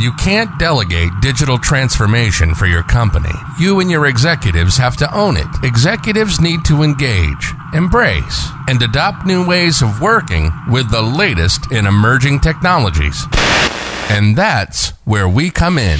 You can't delegate digital transformation for your company. You and your executives have to own it. Executives need to engage, embrace, and adopt new ways of working with the latest in emerging technologies. And that's where we come in.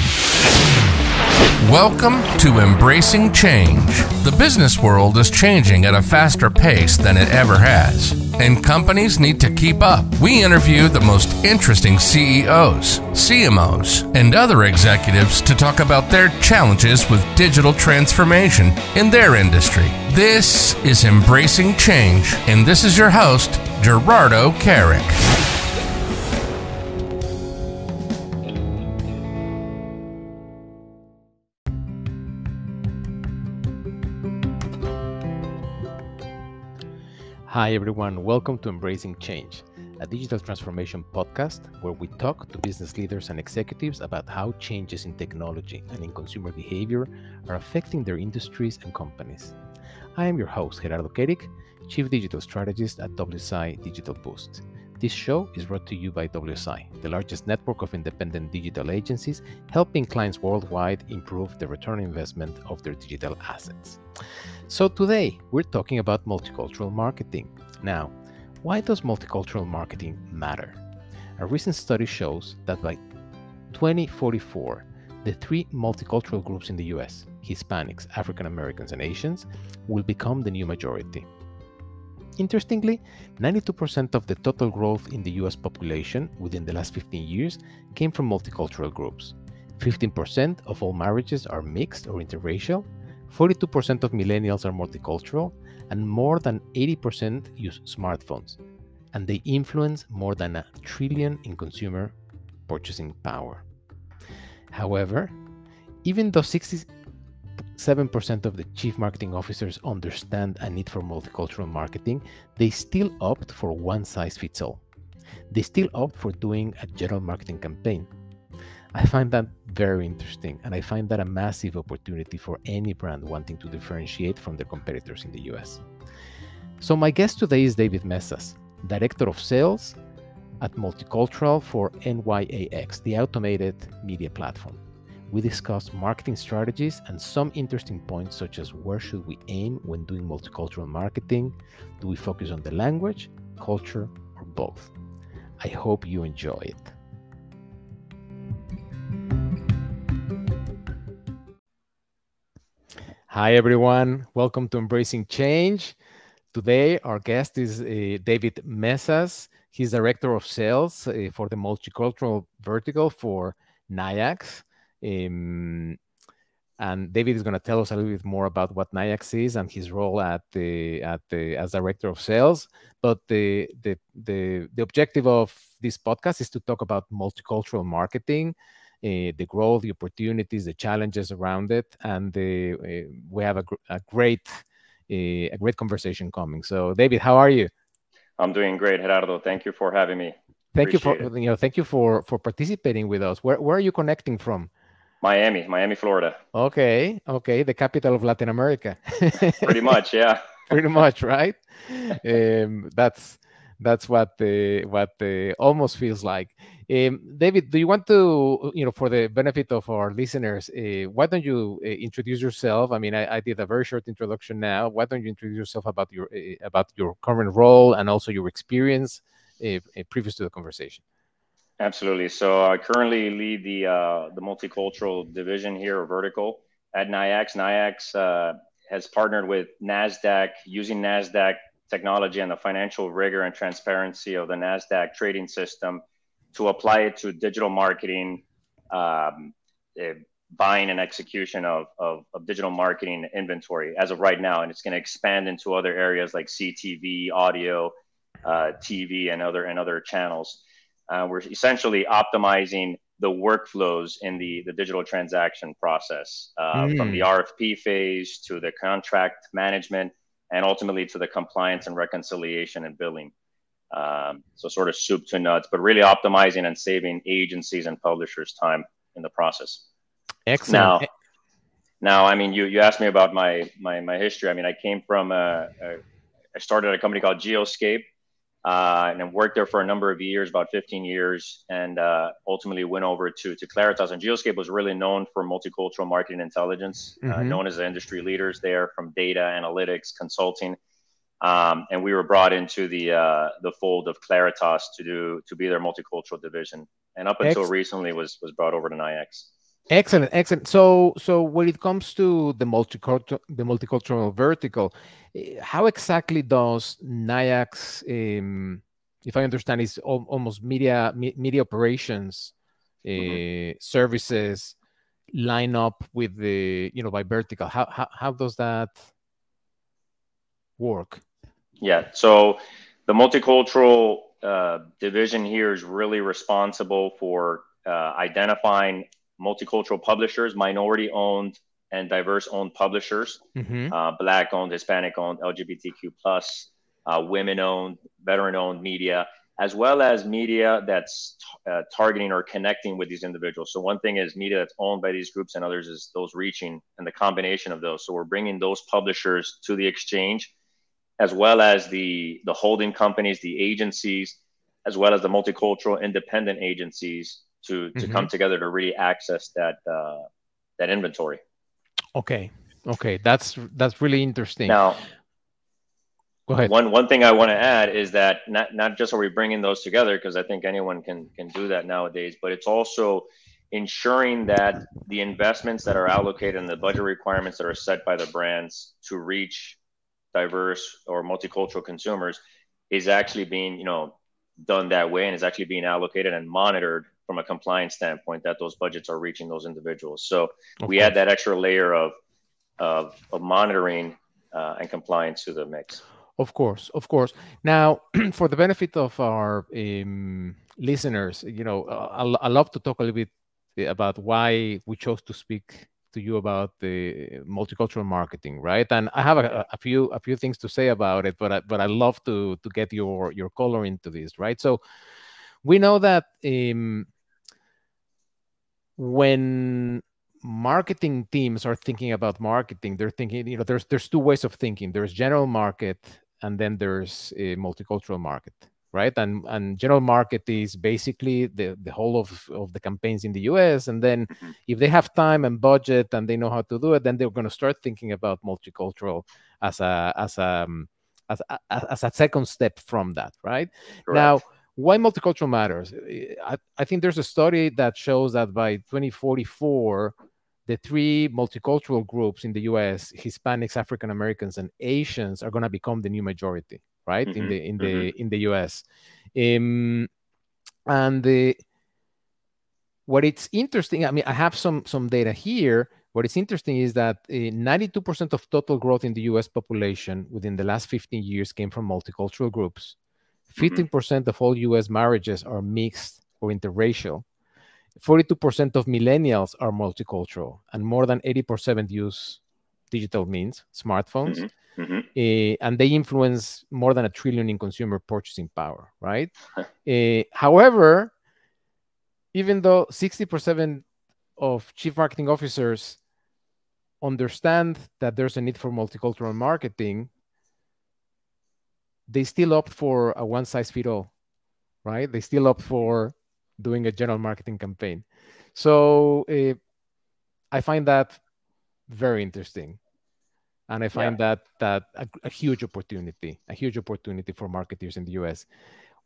Welcome to Embracing Change. The business world is changing at a faster pace than it ever has, and companies need to keep up. We interview the most interesting CEOs, CMOs, and other executives to talk about their challenges with digital transformation in their industry. This is Embracing Change, and this is your host, Gerardo Carrick. Hi, everyone. Welcome to Embracing Change, a digital transformation podcast where we talk to business leaders and executives about how changes in technology and in consumer behavior are affecting their industries and companies. I am your host, Gerardo Kerik, Chief Digital Strategist at WSI Digital Boost. This show is brought to you by WSI, the largest network of independent digital agencies helping clients worldwide improve the return on investment of their digital assets. So, today we're talking about multicultural marketing. Now, why does multicultural marketing matter? A recent study shows that by 2044, the three multicultural groups in the US Hispanics, African Americans, and Asians will become the new majority. Interestingly, 92% of the total growth in the US population within the last 15 years came from multicultural groups. 15% of all marriages are mixed or interracial, 42% of millennials are multicultural, and more than 80% use smartphones, and they influence more than a trillion in consumer purchasing power. However, even though 67% of the chief marketing officers understand a need for multicultural marketing, they still opt for one size fits all. They still opt for doing a general marketing campaign I find that very interesting, and I find that a massive opportunity for any brand wanting to differentiate from their competitors in the US. So, my guest today is David Mesas, Director of Sales at Multicultural for NYIAX, the automated media platform. We discuss marketing strategies and some interesting points, such as where should we aim when doing multicultural marketing? Do we focus on the language, culture, or both? I hope you enjoy it. Hi, everyone. Welcome to Embracing Change. Today, our guest is uh, David Mesas. He's Director of Sales uh, for the Multicultural Vertical for NYIAX. Um, and David is going to tell us a little bit more about what NYIAX is and his role at the at the as Director of Sales. But the the the, the objective of this podcast is to talk about multicultural marketing uh, the growth, the opportunities, the challenges around it, and the, uh, we have a, gr- a great a great conversation coming. So, David, how are you? I'm doing great, Gerardo. Thank you for having me. Thank Appreciate you for it. you know thank you for for participating with us. Where where are you connecting from? Miami, Miami, Florida. Okay, okay, the capital of Latin America. Pretty much, yeah. Pretty much, right? um, that's that's what the what the almost feels like. Um, David, do you want to, you know, for the benefit of our listeners, uh, why don't you uh, introduce yourself? I mean, I, I, did a very short introduction now. Why don't you introduce yourself about your uh, about your current role and also your experience previous to the conversation? Absolutely. So I currently lead the uh, the multicultural division here, or vertical at. NYIAX uh, has partnered with Nasdaq using Nasdaq technology and the financial rigor and transparency of the Nasdaq trading system to apply it to digital marketing, um, uh, buying and execution of, of, of, digital marketing inventory as of right now. And it's going to expand into other areas like CTV, audio, uh, TV, and other, and other channels. Uh, we're essentially optimizing the workflows in the, the digital transaction process mm. from the mm. RFP phase to the contract management and ultimately to the compliance and reconciliation and billing. Um, so sort of soup to nuts, but really optimizing and saving agencies and publishers time in the process. Excellent. Now, now, I mean, you you asked me about my my my history. I mean, I came from a, a I started a company called Geoscape, uh, and then worked there for a number of years, about 15 years, and uh, ultimately went over to to Claritas. And Geoscape was really known for multicultural marketing intelligence, uh, mm-hmm. uh, known as the industry leaders there from data analytics, consulting. Um, and we were brought into the uh, the fold of Claritas to do to be their multicultural division, and up until Ex- recently was was brought over to NYIAX. Excellent, excellent. So, so when it comes to the multicultural, the multicultural vertical, eh, how exactly does NYIAX, um, if I understand, is almost media media operations uh, mm-hmm. services line up with the you know by vertical? How how, how does that work? Yeah, so the multicultural uh, division here is really responsible for uh, identifying multicultural publishers, minority owned and diverse owned publishers, mm-hmm. uh, black owned, Hispanic owned, LGBTQ plus, uh, women owned, veteran owned media, as well as media that's t- uh, targeting or connecting with these individuals. So one thing is media that's owned by these groups, and others is those reaching, and the combination of those. So we're bringing those publishers to the exchange, as well as the the holding companies, the agencies, as well as the multicultural independent agencies to to mm-hmm. come together to really access that uh, that inventory. Okay, okay, that's that's really interesting. Now, go ahead. One one thing I want to add is that not not just are we bringing those together because I think anyone can can do that nowadays, but it's also ensuring that the investments that are allocated and the budget requirements that are set by the brands to reach diverse or multicultural consumers is actually being you know done that way and is actually being allocated and monitored from a compliance standpoint that those budgets are reaching those individuals. So okay. we add that extra layer of of, of monitoring uh, and compliance to the mix. Of course, of course. Now, for the benefit of our um, listeners, you know, uh, I, love to talk a little bit about why we chose to speak to you about the multicultural marketing, right? And I have a, a, few a few things to say about it, but I, but I love to to get your your color into this, right? So we know that um, when marketing teams are thinking about marketing they're thinking you know there's there's two ways of thinking there's general market and then there's a multicultural market right and and general market is basically the the whole of of the campaigns in the US and then mm-hmm. if they have time and budget and they know how to do it then they're going to start thinking about multicultural as a as a as a, as a second step from that right Correct. now why multicultural matters? I, I, think there's a study that shows that by 2044 the three multicultural groups in the us hispanics african americans and asians are going to become the new majority right? Mm-hmm. in the in the mm-hmm. in the us um, and the what it's interesting i mean i have some some data here. What is interesting is that uh, 92% of total growth in the us population within the last 15 years came from multicultural groups 15% mm-hmm. of all US marriages are mixed or interracial. 42% of millennials are multicultural, and more than 80% use digital means, smartphones. Mm-hmm. Mm-hmm. Uh, and they influence more than a trillion in consumer purchasing power, right? uh, however, even though 60% of chief marketing officers understand that there's a need for multicultural marketing, they still opt for a one size fit all, right? They still opt for doing a general marketing campaign. So uh, I find that very interesting. And I find yeah. that that a, a, huge opportunity, a huge opportunity for marketers in the US.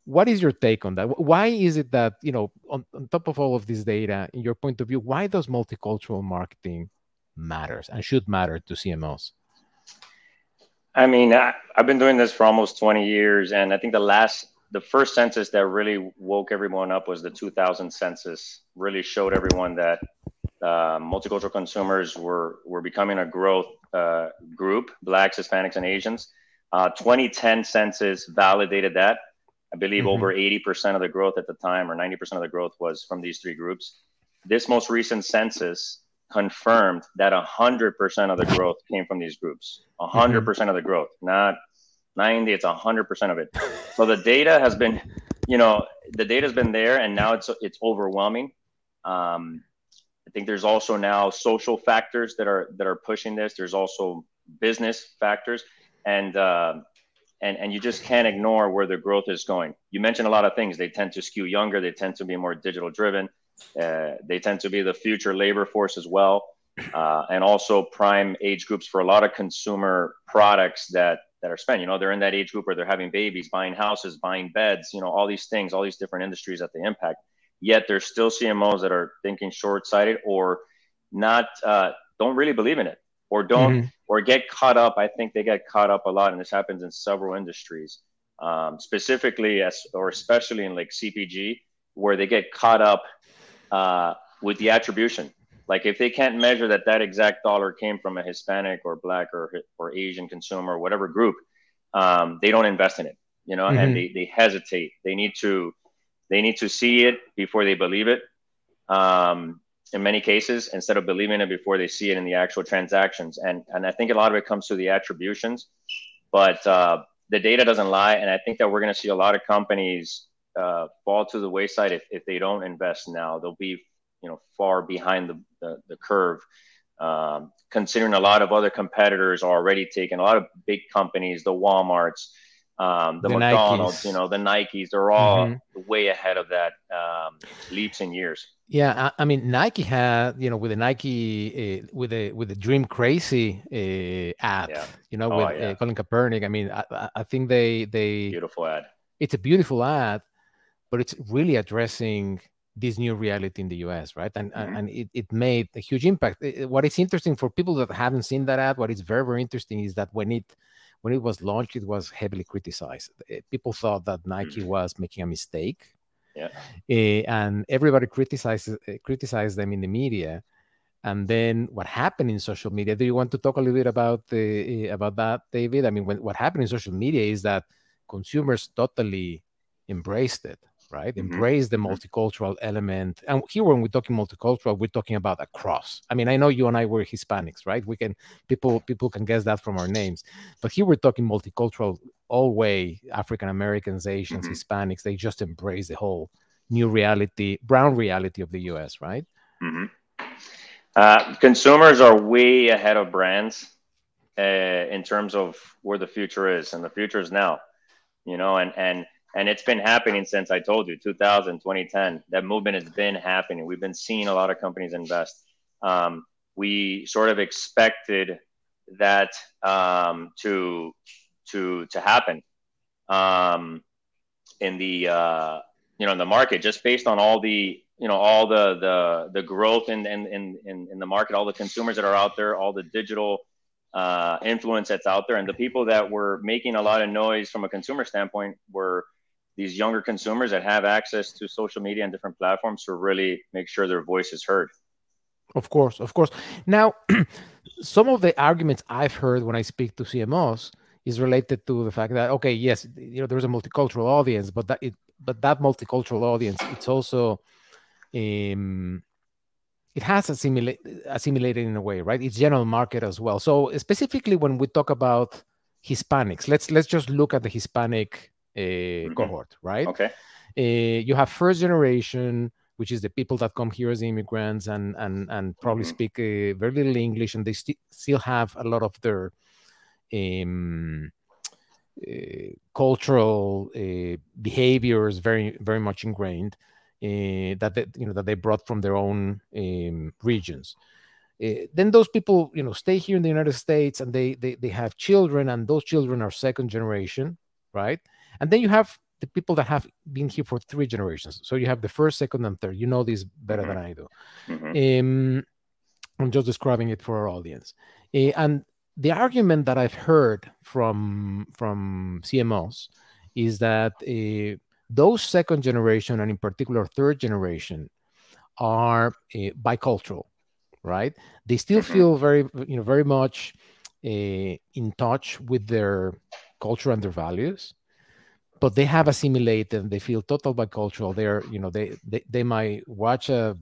What is your take on that? Why is it that, you know, on, on top of all of this data, in your point of view, why does multicultural marketing matters and should matter to CMOs? I mean, I, have been doing this for almost 20 years, and I think the last, the first census that really woke everyone up was the 2000 census. Really showed everyone that uh, multicultural consumers were were becoming a growth uh, group: blacks, Hispanics, and Asians. Uh, 2010 census validated that. I believe mm-hmm. over 80% of the growth at the time, or 90% of the growth, was from these three groups. This most recent census confirmed that 100% of the growth came from these groups. 100% mm-hmm. percent of the growth, not 90, it's 100% of it. So the data has been, you know, the data has been there and now it's it's overwhelming. Um, I think there's also now social factors that are that are pushing this. There's also business factors and uh, and and you just can't ignore where the growth is going. You mentioned a lot of things. They tend to skew younger. They tend to be more digital driven. Uh, they tend to be the future labor force as well, uh, and also prime age groups for a lot of consumer products that that are spent. You know, they're in that age group where they're having babies, buying houses, buying beds. You know, all these things, all these different industries that they impact. Yet there's still CMOs that are thinking short sighted or not uh, don't really believe in it or don't mm-hmm. or get caught up. I think they get caught up a lot, and this happens in several industries, um, specifically as or especially in like CPG, where they get caught up uh, with the attribution. Like if they can't measure that that exact dollar came from a Hispanic or Black or or Asian consumer or whatever group, um, they don't invest in it. You know, mm-hmm. and they, they hesitate. They need to they need to see it before they believe it. Um, in many cases instead of believing it before they see it in the actual transactions. And, and I think a lot of it comes to the attributions, but uh, the data doesn't lie. And I think that we're going to see a lot of companies uh, fall to the wayside if, if they don't invest now. They'll be you know far behind the, the, the curve. Um, considering a lot of other competitors are already taking a lot of big companies, the WalMarts, um, the, the, McDonald's, Nikes. you know, the Nikes, they're all mm-hmm. way ahead of that um, leaps in years. Yeah, I, I, mean Nike had you know with the Nike uh, with the with the Dream Crazy uh, ad, yeah. you know, oh, with yeah. uh, Colin Kaepernick. I mean, I, I think they they beautiful ad. It's a beautiful ad, but it's really addressing this new reality in the US, right? And mm-hmm. and it, it made a huge impact. What is interesting for people that haven't seen that ad, what is very very interesting is that when it when it was launched, it was heavily criticized. People thought that Nike mm-hmm. was making a mistake yeah. Uh, and everybody criticizes uh, criticized them in the media. And then what happened in social media? Do you want to talk a little bit about the uh, about that, David? I mean, when, what happened in social media is that consumers totally embraced it, right? Mm-hmm. Embrace the mm-hmm. multicultural element. And here, when we're talking multicultural, we're talking about across. I mean, I know you and I were Hispanics, right? We can people people can guess that from our names, but here we're talking multicultural all way. African Americans, Asians, mm-hmm. Hispanics, they just embrace the whole new reality, brown reality of the U.S. Right? Mm-hmm. Uh, consumers are way ahead of brands uh, in terms of where the future is, and the future is now. You know, and and and it's been happening since I told you 2000 2010 that movement has been happening. We've been seeing a lot of companies invest. Um, we sort of expected that um, to to to happen um, in the uh, you know in the market just based on all the you know all the the the growth in in in in the market all the consumers that are out there all the digital uh, influence that's out there. And the people that were making a lot of noise from a consumer standpoint were these younger consumers that have access to social media and different platforms to really make sure their voice is heard. Of course, of course. Now, some of the arguments I've heard when I speak to CMOs is related to the fact that okay, yes, you know, there's a multicultural audience, but that it, but that multicultural audience, it's also, um, it has assimilate, assimilated in a way, right? It's general market as well. So specifically, when we talk about Hispanics, let's let's just look at the Hispanic mm-hmm. cohort, right? Okay. you have first generation, which is the people that come here as immigrants and and and probably mm-hmm. speak uh, very little English, and they st- still have a lot of their um, uh, cultural uh, behaviors very very much ingrained that they, you know that they brought from their own um, regions. Uh, then those people you know stay here in the united states and they, they they have children and those children are second generation right and then you have the people that have been here for three generations. So you have the first, second, and third. You know this better mm-hmm. than I do. Mm-hmm. Um, I'm just describing it for our audience. Uh, and the argument that I've heard from from CMOs is that uh, those second generation and in particular third generation are uh, bicultural, right? They still mm-hmm. feel very, you know, very much in touch with their culture and their values but they have assimilated and they feel total bicultural they're you know they, they they might watch a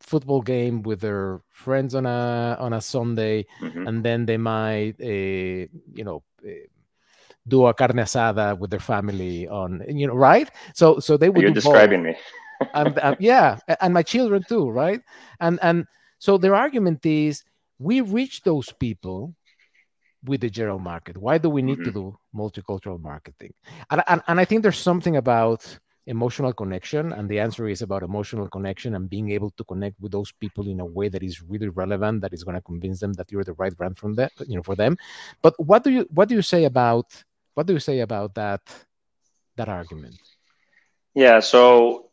football game with their friends on a on a sunday mm-hmm. and then they might uh, you know uh, do a carne asada with their family on you know right so so they would you're describing both. me and, yeah and my children too right and and so their argument is we reach those people with the general market? Why do we need mm-hmm. to do multicultural marketing? And, and, and I think there's something about emotional connection and the answer is about emotional connection and being able to connect with those people in a way that is really relevant that is going to convince them that you're the right brand from them you know for them but what do you what do you say about what do you say about that that argument yeah so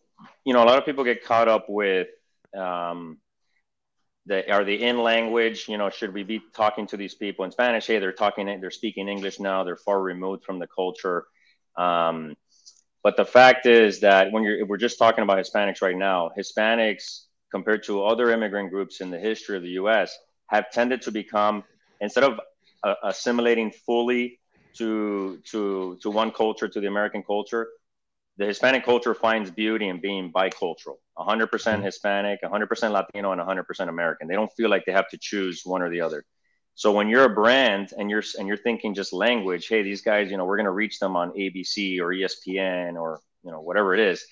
you know a lot of people get caught up with um are they in language? You know should we be talking to these people in spanish? Hey they're talking they're speaking english now. They're far removed from the culture. Um, but the fact is that when you're, we're just talking about Hispanics right now, Hispanics compared to other immigrant groups in the history of the U.S. have tended to become instead of uh, assimilating fully to to to one culture to the American culture, the Hispanic culture finds beauty in being bicultural, 100% mm-hmm. Hispanic, 100% Latino, and 100% American. They don't feel like they have to choose one or the other. So when you're a brand and you're and you're thinking just language, hey, these guys, you know, we're going to reach them on ABC or ESPN or you know whatever it is,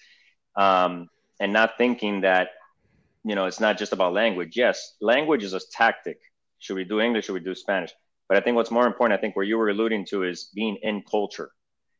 um, and not thinking that you know it's not just about language. Yes, language is a tactic. Should we do English? Should we do Spanish? But I think what's more important, I think where you were alluding to is being in culture,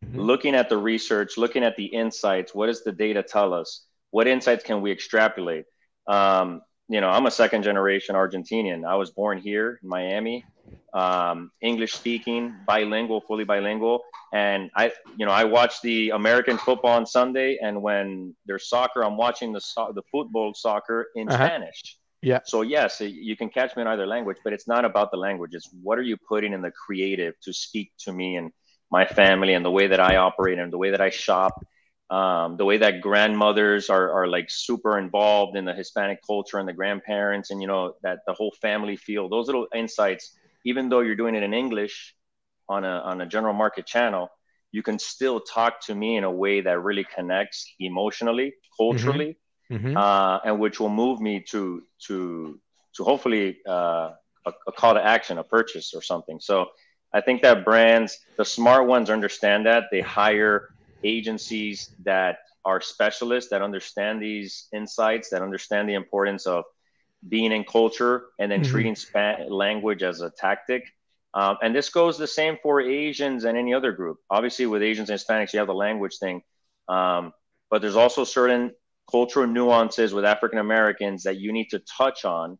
mm-hmm. looking at the research, looking at the insights. What does the data tell us? What insights can we extrapolate? Um, you know, I'm a second generation Argentinian. I was born here in Miami, um, English speaking, bilingual, fully bilingual. And I, you know, I watch the American football on Sunday, and when there's soccer, I'm watching the so- the football soccer in uh-huh. Spanish. Yeah. So yes, you can catch me in either language, but it's not about the language. It's what are you putting in the creative to speak to me and my family and the way that I operate and the way that I shop um, the way that grandmothers are, are like super involved in the Hispanic culture and the grandparents and, you know, that the whole family feel those little insights, even though you're doing it in English on a, on a general market channel, you can still talk to me in a way that really connects emotionally, culturally, mm-hmm. Mm-hmm. Uh, and which will move me to, to, to hopefully uh, a, a call to action, a purchase or something. So I think that brands, the smart ones understand that they hire agencies that are specialists that understand these insights, that understand the importance of being in culture and then mm-hmm. treating language as a tactic. Um, and this goes the same for Asians and any other group. Obviously, with Asians and Hispanics, you have the language thing, um, but there's also certain cultural nuances with African Americans that you need to touch on,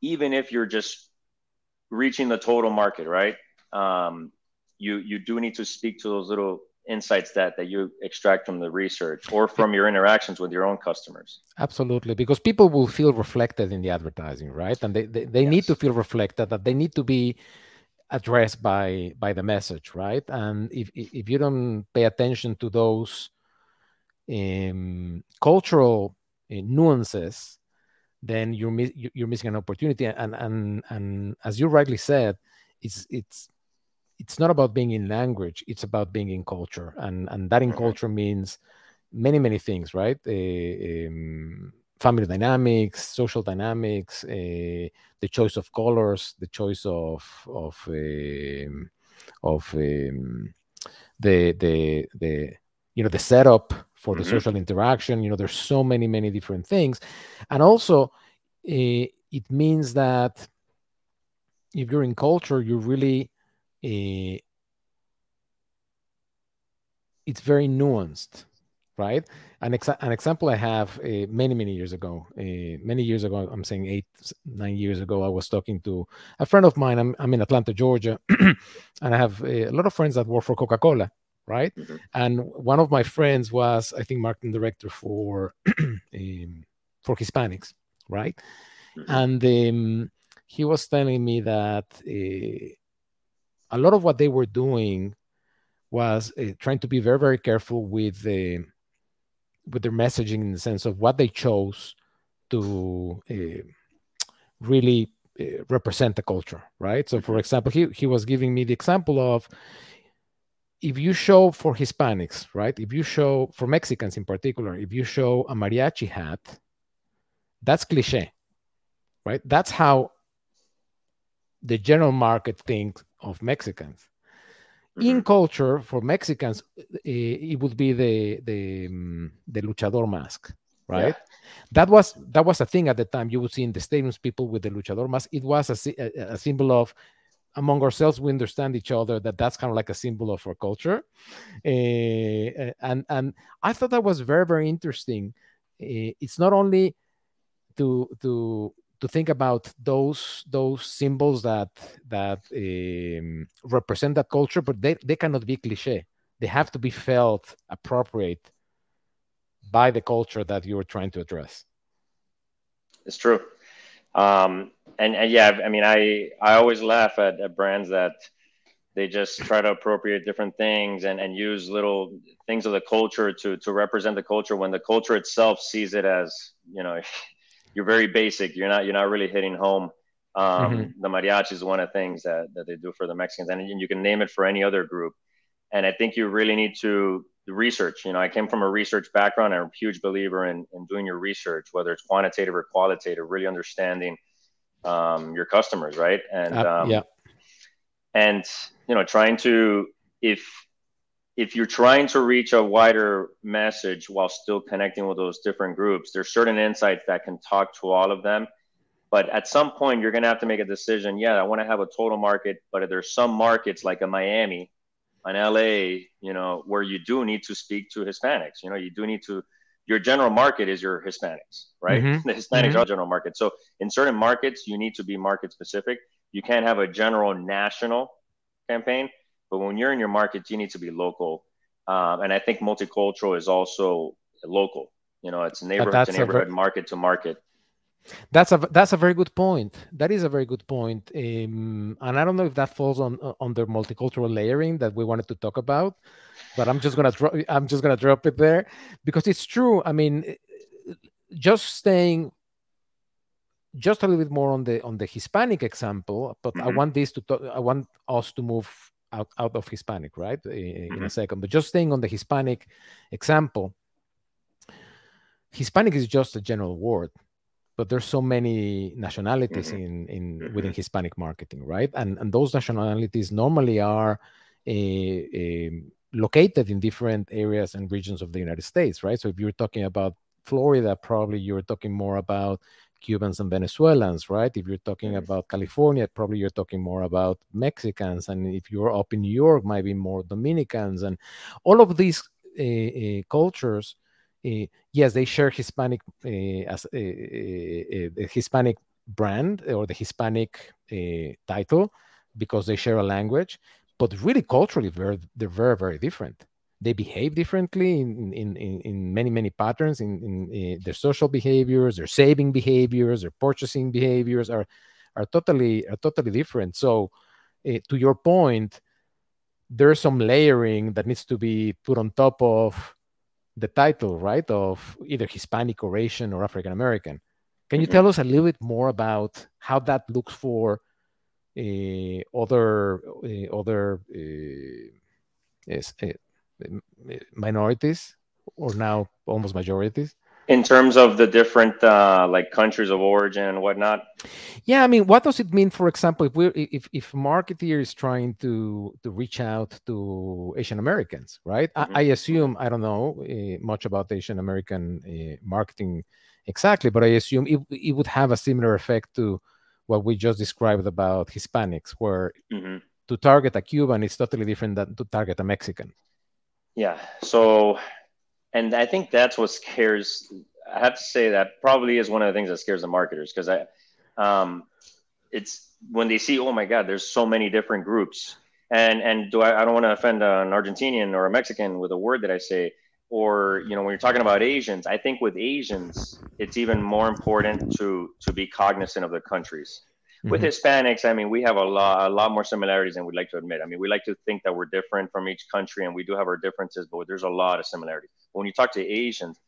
even if you're just reaching the total market, right? Um, you you do need to speak to those little insights that that you extract from the research or from your interactions with your own customers. Absolutely because people will feel reflected in the advertising right? And they they, they yes. need to feel reflected that they need to be addressed by by the message right? And if if you don't pay attention to those um, cultural uh, nuances then you're you're missing an opportunity. And and and as you rightly said it's it's it's not about being in language it's about being in culture and and that in mm-hmm. culture means many many things right uh, um, family dynamics social dynamics uh, the choice of colors the choice of of um, of um, the the the you know the setup for the mm-hmm. social interaction you know there's so many many different things and also uh, it means that if you're in culture you really uh, it's very nuanced, right? An, exa- an example I have uh, many, many years ago, uh, many years ago, I'm saying eight, nine years ago, I was talking to a friend of mine. I'm, I'm in Atlanta, Georgia, and I have a lot of friends that work for Coca Cola, right? Mm-hmm. And one of my friends was, I think, marketing director for um, for Hispanics, right? Mm-hmm. And um, he was telling me that uh, a lot of what they were doing was uh, trying to be very very careful with the with their messaging in the sense of what they chose to uh, really uh, represent the culture right? So for mm-hmm. example he, he was giving me the example of if you show for hispanics right? If you show for mexicans in particular if you show a mariachi hat that's cliche right? That's how the general market thinks of Mexicans. Mm-hmm. In culture, for Mexicans, it would be the the um, the luchador mask, right? Yeah. That was that was a thing at the time. You would see in the stadiums people with the luchador mask. It was a, a, a symbol of among ourselves we understand each other that that's kind of like a symbol of our culture uh, and and i thought that was very very interesting uh, it's not only to to to think about those those symbols that that um, represent that culture but they, they cannot be cliche they have to be felt appropriate by the culture that you're trying to address. It's true. Um, and, and yeah, I mean, I I always laugh at, at brands that they just try to appropriate different things and, and use little things of the culture to to represent the culture when the culture itself sees it as you know you're very basic. You're not you're not really hitting home. Um, mm-hmm. the mariachi is one of the things that, that they do for the mexicans and you can name it for any other group. And i think you really need to research. You know i came from a research background. I'm a huge believer in, in doing your research whether it's quantitative or qualitative really understanding um, your customers, right? And uh, um, yeah, and you know, trying to if if you're trying to reach a wider message while still connecting with those different groups, there's certain insights that can talk to all of them. But at some point, you're going to have to make a decision. Yeah, I want to have a total market, but if there's some markets like a Miami, an LA, you know, where you do need to speak to Hispanics. You know, you do need to your general market is your Hispanics, right? Mm-hmm. The Hispanics mm-hmm. are general market. So in certain markets, you need to be market specific. You can't have a general national campaign, but when you're in your market, you need to be local. Um, and I think multicultural is also local. You know, it's neighborhood to neighborhood, market to market. That's a that's a very good point. That is a very good point. Um, and I don't know if that falls on under multicultural layering that we wanted to talk about, but I'm just gonna drop I'm just gonna drop it there because it's true. I mean, just staying just a little bit more on the on the Hispanic example, but mm-hmm. I want this to talk, I want us to move out out of Hispanic, right, in, mm-hmm. a second. But just staying on the Hispanic example, Hispanic is just a general word but there's so many nationalities mm-hmm. in in mm-hmm. within Hispanic marketing, right? And and those nationalities normally are uh, uh, located in different areas and regions of the United States, right? So if you're talking about Florida, probably you're talking more about Cubans and Venezuelans, right? If you're talking about California, probably you're talking more about Mexicans, and if you're up in New York, might be more Dominicans, and all of these uh, cultures uh, yes, they share Hispanic uh, as a, a, Hispanic brand or the Hispanic uh, title because they share a language, but really culturally, they're, they're very, very different. They behave differently in, in, in, in many, many patterns in, in, in, their social behaviors, their saving behaviors, their purchasing behaviors are, are totally are totally different. So, uh, to your point, there's some layering that needs to be put on top of the title, right, of either Hispanic or Asian or African American. Can you mm-hmm. tell us a little bit more about how that looks for uh, other uh, other uh, minorities or now almost majorities? in terms of the different uh, like countries of origin and whatnot yeah i mean what does it mean for example if we're if, if marketeer is trying to to reach out to asian americans right mm-hmm. I, I, assume i don't know uh, much about asian american uh, marketing exactly but i assume it, it would have a similar effect to what we just described about hispanics where mm-hmm. to target a cuban is totally different than to target a mexican yeah so and I think that's what scares. I have to say that probably is one of the things that scares the marketers because I, um, it's when they see, oh my God, there's so many different groups, and and do I? I don't want to offend an Argentinian or a Mexican with a word that I say, or you know, when you're talking about Asians, I think with Asians, it's even more important to to be cognizant of the countries. Mm-hmm. With Hispanics, I mean, we have a lot, a lot more similarities than we'd like to admit. I mean, we like to think that we're different from each country, and we do have our differences, but there's a lot of similarities. When you talk to Asians,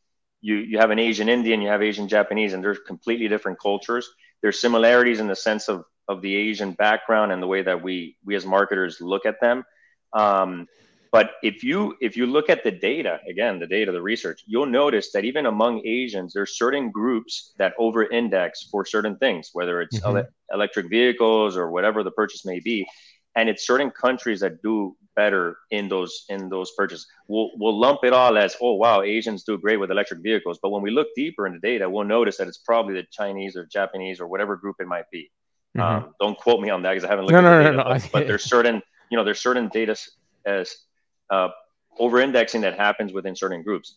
you you have an Asian Indian, you have Asian Japanese, and they're completely different cultures. There's similarities in the sense of of the Asian background and the way that we we as marketers look at them. Um, but if you if you look at the data again, the data, the research, you'll notice that even among Asians, there's certain groups that over-index for certain things, whether it's mm-hmm. ele- electric vehicles or whatever the purchase may be, and it's certain countries that do better in those in those purchases. We'll we'll lump it all as oh wow, Asians do great with electric vehicles, but when we look deeper in the data, we'll notice that it's probably the Chinese or Japanese or whatever group it might be. Mm-hmm. Um, don't quote me on that because I haven't looked no, at no, the data, no, no, but, but, there's certain, you know, there's certain data as uh, over-indexing that happens within certain groups.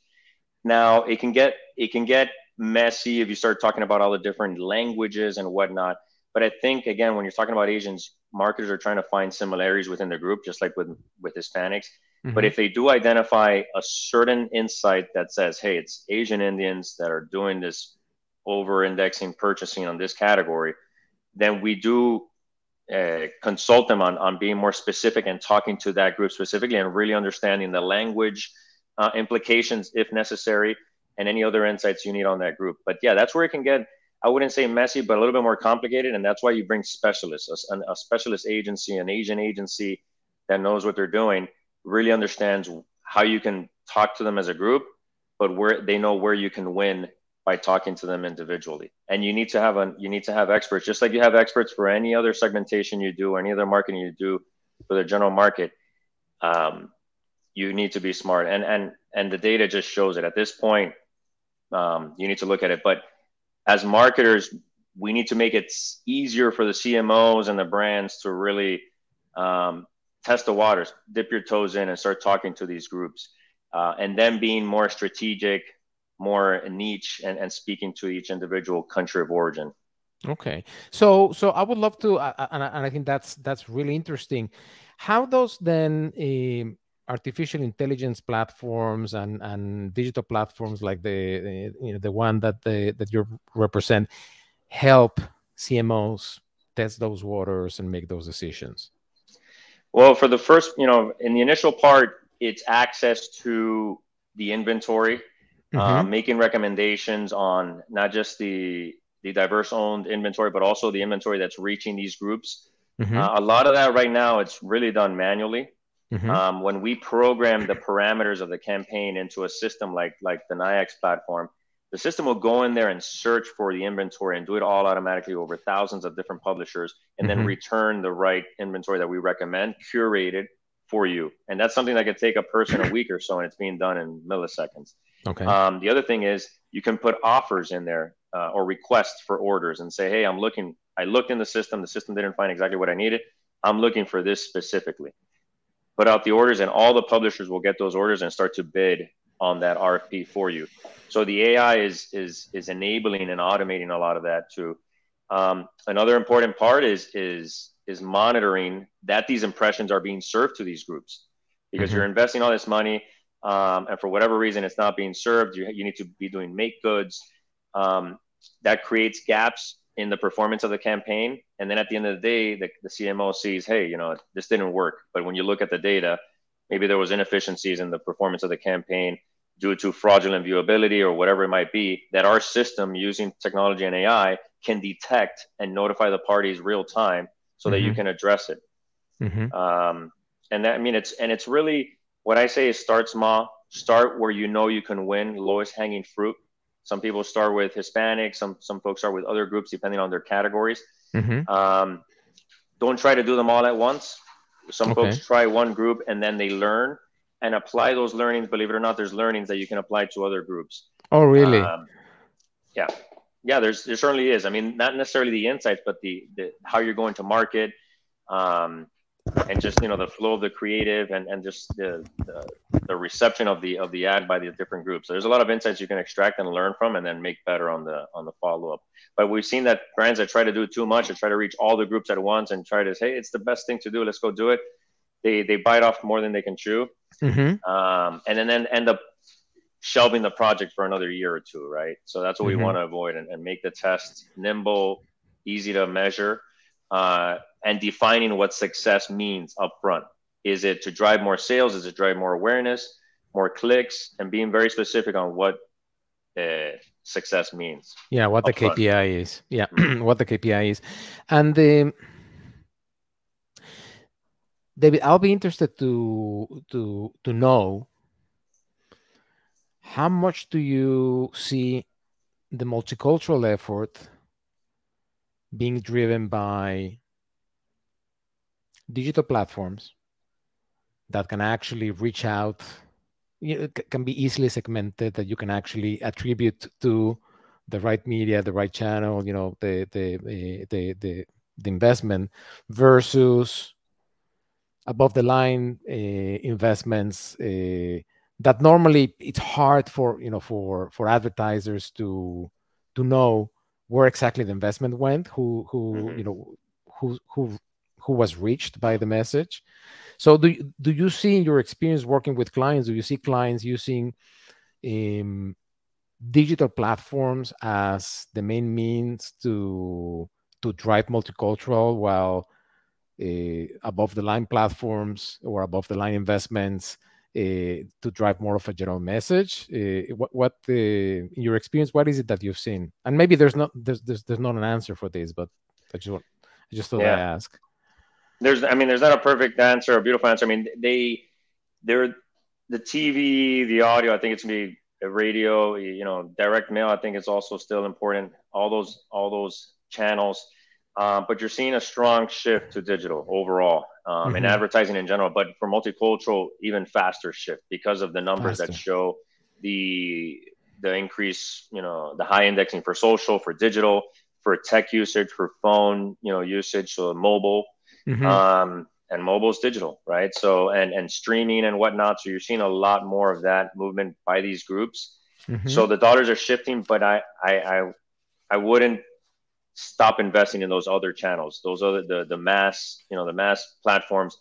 Now it can get it can get messy if you start talking about all the different languages and whatnot. But I think again, when you're talking about Asians, marketers are trying to find similarities within the group, just like with with Hispanics. Mm-hmm. But if they do identify a certain insight that says, "Hey, it's Asian Indians that are doing this over-indexing purchasing on this category," then we do uh, consult them on, on being more specific and talking to that group specifically and really understanding the language uh, implications if necessary and any other insights you need on that group. But yeah, that's where it can get, I wouldn't say messy, but a little bit more complicated. And that's why you bring specialists, a, a specialist agency, an Asian agency that knows what they're doing, really understands how you can talk to them as a group, but where they know where you can win by talking to them individually. And you need to have an you need to have experts, just like you have experts for any other segmentation you do or any other marketing you do for the general market. Um, you need to be smart, and and and the data just shows it. At this point, um, you need to look at it. But as marketers, we need to make it easier for the CMOs and the brands to really um, test the waters, dip your toes in, and start talking to these groups, uh, and then being more strategic more niche and, and speaking to each individual country of origin. Okay, so so I would love to, uh, and, I, and I think that's that's really interesting. How does then uh, artificial intelligence platforms and and digital platforms like the, the you know the one that the that you represent help CMOs test those waters and make those decisions? Well, for the first, you know, in the initial part, it's access to the inventory mm-hmm. um, making recommendations on not just the the diverse owned inventory, but also the inventory that's reaching these groups. Mm-hmm. Uh, a lot of that right now, it's really done manually. Mm-hmm. Um, when we program the parameters of the campaign into a system like like the NYIAX platform, the system will go in there and search for the inventory and do it all automatically over thousands of different publishers, and mm-hmm. then return the right inventory that we recommend, curated for you. And that's something that could take a person a week or so, and it's being done in milliseconds. Okay. Um, the other thing is you can put offers in there uh, or requests for orders and say, hey, I'm looking. I looked in the system. The system didn't find exactly what I needed. I'm looking for this specifically. Put out the orders, and all the publishers will get those orders and start to bid on that RFP for you. So the AI is is is enabling and automating a lot of that too. Um, another important part is is is monitoring that these impressions are being served to these groups because mm-hmm. you're investing all this money um, and for whatever reason it's not being served, you, you need to be doing make goods. Um, that creates gaps in the performance of the campaign. And then at the end of the day, the, the CMO sees, hey, you know, this didn't work. But when you look at the data, maybe there was inefficiencies in the performance of the campaign due to fraudulent viewability or whatever it might be that our system using technology and AI can detect and notify the parties real time so mm-hmm. that you mm-hmm. can address it. Mm-hmm. Um, and that, I mean, it's, and it's really, what I say is start small, start where you know you can win, lowest hanging fruit. Some people start with Hispanic, some some folks start with other groups depending on their categories. Mm-hmm. Um, don't try to do them all at once. Some okay. folks try one group and then they learn and apply those learnings. Believe it or not, there's learnings that you can apply to other groups. Oh, really? Um, yeah, yeah. There's there certainly is. I mean, not necessarily the insights, but the, the how you're going to market. Um, and just you know the flow of the creative and, and just the, the, the reception of the of the ad by the different groups. So there's a lot of insights you can extract and learn from, and then make better on the on the follow up. But we've seen that brands that try to do too much and try to reach all the groups at once and try to say, hey, it's the best thing to do. Let's go do it. They they bite off more than they can chew, mm-hmm. um, and then, then end up shelving the project for another year or two, right? So that's what mm-hmm. we want to avoid and, and make the test nimble, easy to measure uh, and defining what success means up front. Is it to drive more sales? Is it drive more awareness, more clicks, and being very specific on what uh, success means? Yeah, what the front. KPI is. Yeah, what the KPI is, and the. David, I'll be interested to to to know how much do you see the multicultural effort being driven by digital platforms that can actually reach out you know, can be easily segmented that you can actually attribute to the right media the right channel you know the the the the, the investment versus above the line uh, investments uh, that normally it's hard for you know for for advertisers to to know where exactly the investment went who who mm-hmm. you know who who who was reached by the message so do you, do you see in your experience working with clients do you see clients using um, digital platforms as the main means to to drive multicultural while uh, above the line platforms or above the line investments to drive more of a general message uh, what, what in your experience what is it that you've seen? And maybe there's not there's, there's, there's not an answer for this but i just want i just thought yeah. i ask. There's i mean there's not a perfect answer a beautiful answer. I mean they they're the tv the audio i think it's gonna be radio you know direct mail i think it's also still important. All those all those channels um, but you're seeing a strong shift to digital overall um, mm-hmm. and advertising in general. But for multicultural, even faster shift because of the numbers faster. that show the the increase, you know, the high indexing for social, for digital, for tech usage, for phone, you know, usage, so mobile, mm-hmm. um, and mobile is digital, right? So and and streaming and whatnot. So you're seeing a lot more of that movement by these groups. Mm-hmm. So the dollars are shifting, but I I I, I wouldn't stop investing in those other channels, those other the the mass, you know, the mass platforms,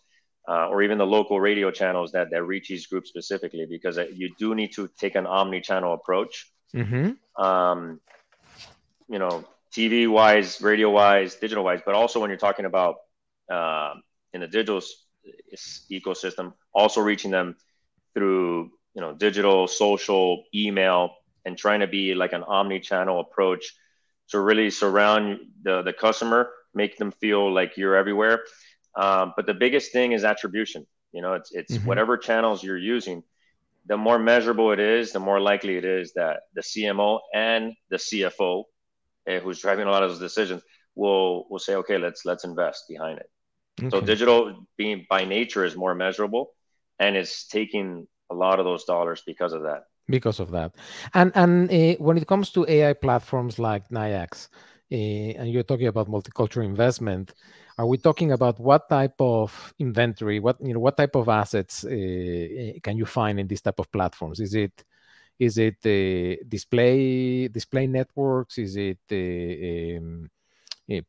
uh, or even the local radio channels that that reach these groups specifically, because uh, you do need to take an omni-channel approach. Mm-hmm. Um, you know, TV wise, radio wise, digital wise, but also when you're talking about uh, in the digital ecosystem, also reaching them through you know digital, social, email, and trying to be like an omni-channel approach to really surround the, the customer, make them feel like you're everywhere. Um, but the biggest thing is attribution. You know, it's, it's mm-hmm. whatever channels you're using, the more measurable it is, the more likely it is that the CMO and the CFO, uh, who's driving a lot of those decisions, will will say, okay, let's let's invest behind it. Okay. So digital being by nature is more measurable, and it's taking a lot of those dollars because of that because of that. And and uh, when it comes to ai platforms like NYIAX uh, and you're talking about multicultural investment are we talking about what type of inventory what you know what type of assets uh, can you find in these type of platforms? Is it is it display display networks? Is it um,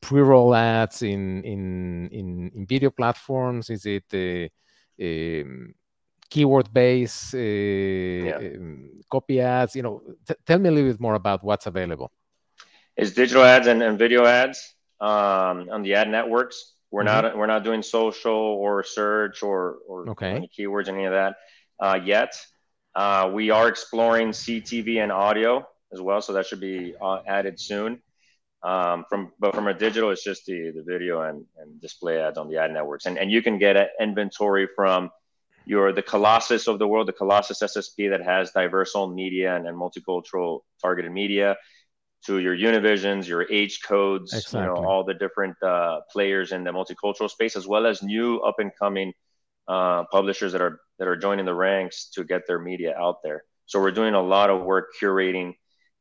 pre-roll ads in, in in in video platforms? Is it um, keyword base uh, yeah. Um, copy ads you know t- tell me a little bit more about what's available It's digital ads and, and video ads um, on the ad networks we're mm-hmm. not we're not doing social or search or or okay. any keywords any of that uh, yet uh, we are exploring ctv and audio as well so that should be uh, added soon um, from but from a digital it's just the the video and, and display ads on the ad networks and, and you can get inventory from you're the colossus of the world, the colossus SSP that has diverse owned media and, and multicultural targeted media, to your Univisions, your H Codes, exactly. you know, all the different uh, players in the multicultural space, as well as new up and coming uh, publishers that are that are joining the ranks to get their media out there. So we're doing a lot of work curating.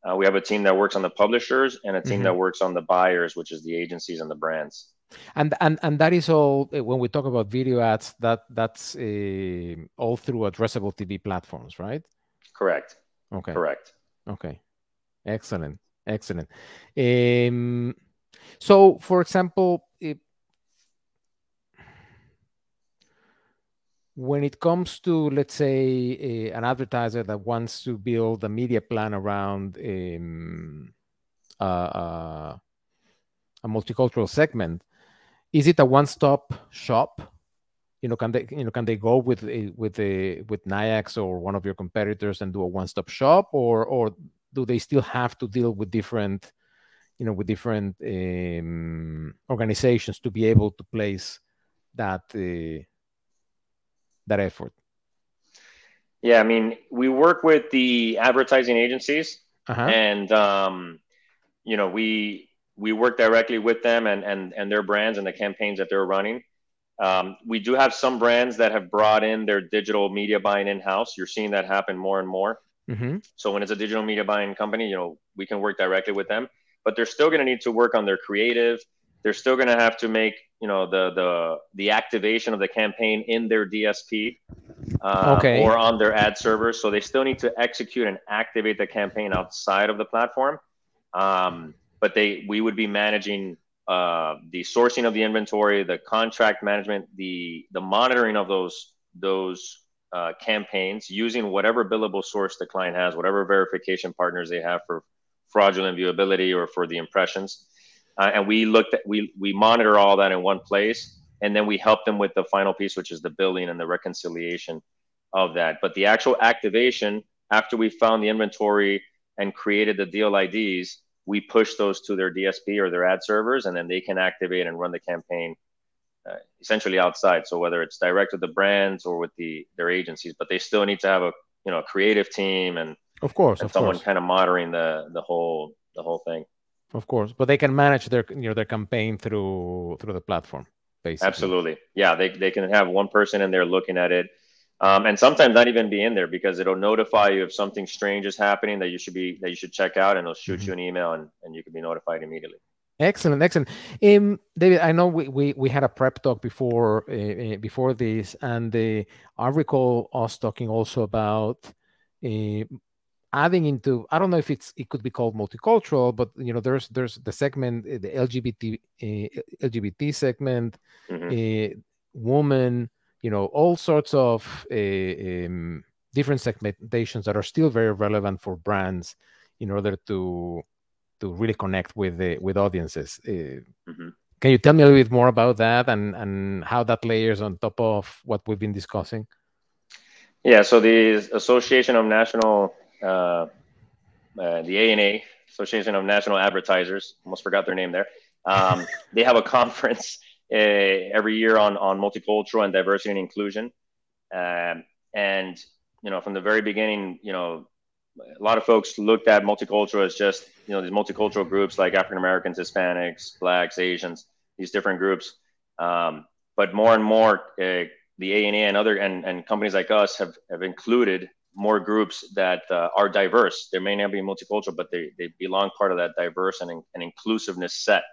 Uh, we have a team that works on the publishers and a team mm-hmm. that works on the buyers, which is the agencies and the brands and and and that is all eh, when we talk about video ads that that's uh, all through addressable tv platforms right? Correct. Okay. Correct. Okay. Excellent. Excellent. Um, so for example if, when it comes to let's say uh, an advertiser that wants to build a media plan around um, uh, uh, a multicultural segment is it a one-stop shop? You know, can they you know can they go with with a with NYIAX or one of your competitors and do a one-stop shop, or or do they still have to deal with different you know with different um, organizations to be able to place that uh, that effort? Yeah, I mean, we work with the advertising agencies, uh-huh. and um, you know, we we work directly with them and, and, and their brands and the campaigns that they're running. Um, we do have some brands that have brought in their digital media buying in house. You're seeing that happen more and more. Mm-hmm. So when it's a digital media buying company, you know, we can work directly with them, but they're still going to need to work on their creative, they're still going to have to make you know the the the activation of the campaign in their DSP uh, okay. or on their ad servers. So they still need to execute and activate the campaign outside of the platform. Um, but they we would be managing uh, the sourcing of the inventory, the contract management, the the monitoring of those those uh, campaigns using whatever billable source the client has, whatever verification partners they have for fraudulent viewability or for the impressions. Uh, and we looked at we we monitor all that in one place, and then we help them with the final piece, which is the billing and the reconciliation of that. But the actual activation after we found the inventory and created the deal IDs, we push those to their DSP or their ad servers, and then they can activate and run the campaign uh, essentially outside. So whether it's direct with the brands or with the their agencies, but they still need to have a you know a creative team and of course, and of someone course. kind of monitoring the the whole the whole thing. Of course, but they can manage their you know their campaign through through the platform. Basically. Absolutely, yeah. They they can have one person in there looking at it. Um, and sometimes not even be in there because it'll notify you if something strange is happening that you should be that you should check out and it'll shoot mm-hmm. you an email and, and you can be notified immediately Excellent, excellent. Um, David, I know we, we, we had a prep talk before uh, before this, and uh, I recall us talking also about uh, adding into. I don't know if it's it could be called multicultural, but you know, there's there's the segment, the LGBT LGBT segment, mm-hmm. woman, you know, all sorts of um, different segmentations that are still very relevant for brands in order to to really connect with the with audiences. Uh, mm-hmm. Can you tell me a little bit more about that and and how that layers on top of what we've been discussing? Yeah, so the Association of National, uh, uh, the ANA, Association of National Advertisers, almost forgot their name there. Um, they have a conference uh, every year on on multicultural and diversity and inclusion, um, and you know from the very beginning, you know a lot of folks looked at multicultural as just you know these multicultural groups like African Americans, Hispanics, Blacks, Asians, these different groups. Um, but more and more, uh, the ANA and other and, and companies like us have have included more groups that uh, are diverse. They may not be multicultural, but they, they belong part of that diverse and, and inclusiveness set,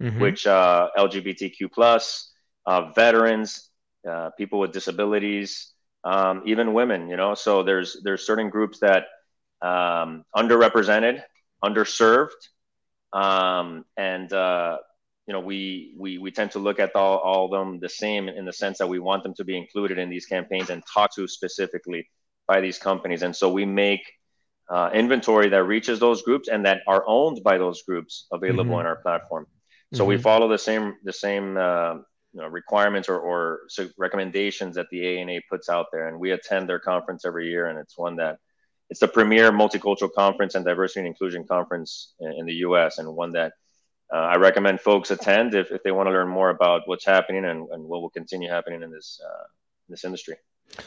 mm-hmm. which uh, LGBTQ plus, uh, veterans, uh, people with disabilities, um, even women. You know, so there's there's certain groups that um, underrepresented, underserved, um, and uh, you know we, we we tend to look at all, all of them the same in the sense that we want them to be included in these campaigns and talked to specifically by these companies, and so we make uh, inventory that reaches those groups and that are owned by those groups available mm-hmm. on our platform. So mm-hmm. we follow the same the same uh, you know, requirements or, or recommendations that the ANA puts out there, and we attend their conference every year, and it's one that it's the premier multicultural conference and diversity and inclusion conference in, in the U.S. and one that uh, I recommend folks attend if, if they want to learn more about what's happening and, and what will continue happening in this uh, this industry.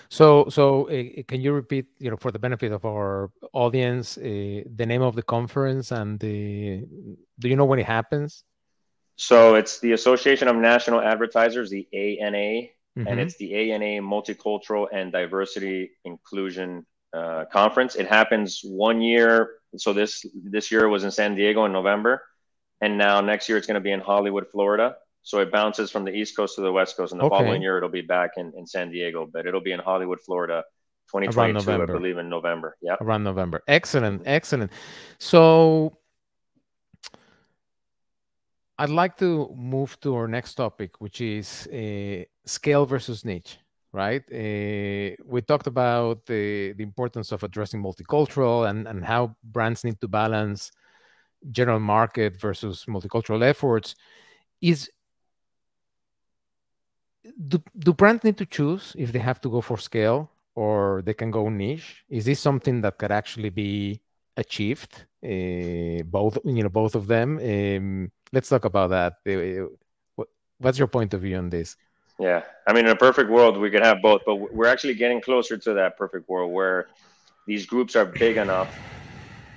So, so uh, can you repeat, you know, for the benefit of our audience, uh, the name of the conference and the do you know when it happens? So it's the Association of National Advertisers, the ANA, mm-hmm. and it's the ANA Multicultural and Diversity Inclusion uh, conference. It happens one year. So this this year was in San Diego in November, and now next year it's going to be in Hollywood, Florida. So it bounces from the East Coast to the West Coast, and the okay. following year it'll be back in, in San Diego, but it'll be in Hollywood, Florida, 2022, I believe in November. Yeah, around November. Excellent, excellent. So I'd like to move to our next topic, which is uh, scale versus niche right? Uh, we talked about the, the importance of addressing multicultural and, and how brands need to balance general market versus multicultural efforts. Is do, do brands need to choose if they have to go for scale or they can go niche? Is this something that could actually be achieved? Uh, both, you know, both of them. Um, let's talk about that. Uh, what's your point of view on this? Yeah, I mean, in a perfect world, we could have both, but we're actually getting closer to that perfect world where these groups are big enough,